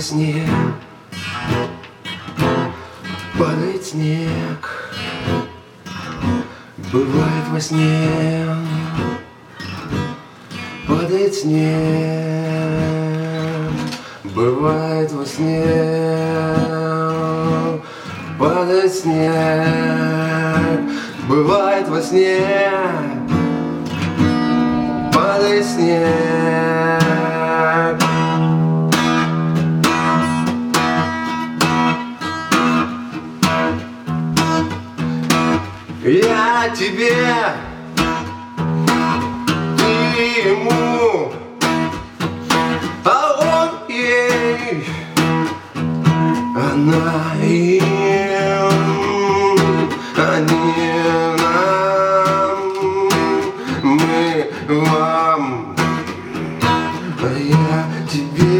позднее Падает снег. Бывает во сне. Падает снег. Бывает во сне. Падает снег. Бывает во сне. Падает снег. Я тебе, ты ему, а он ей, она им, они нам, мы вам, а я тебе.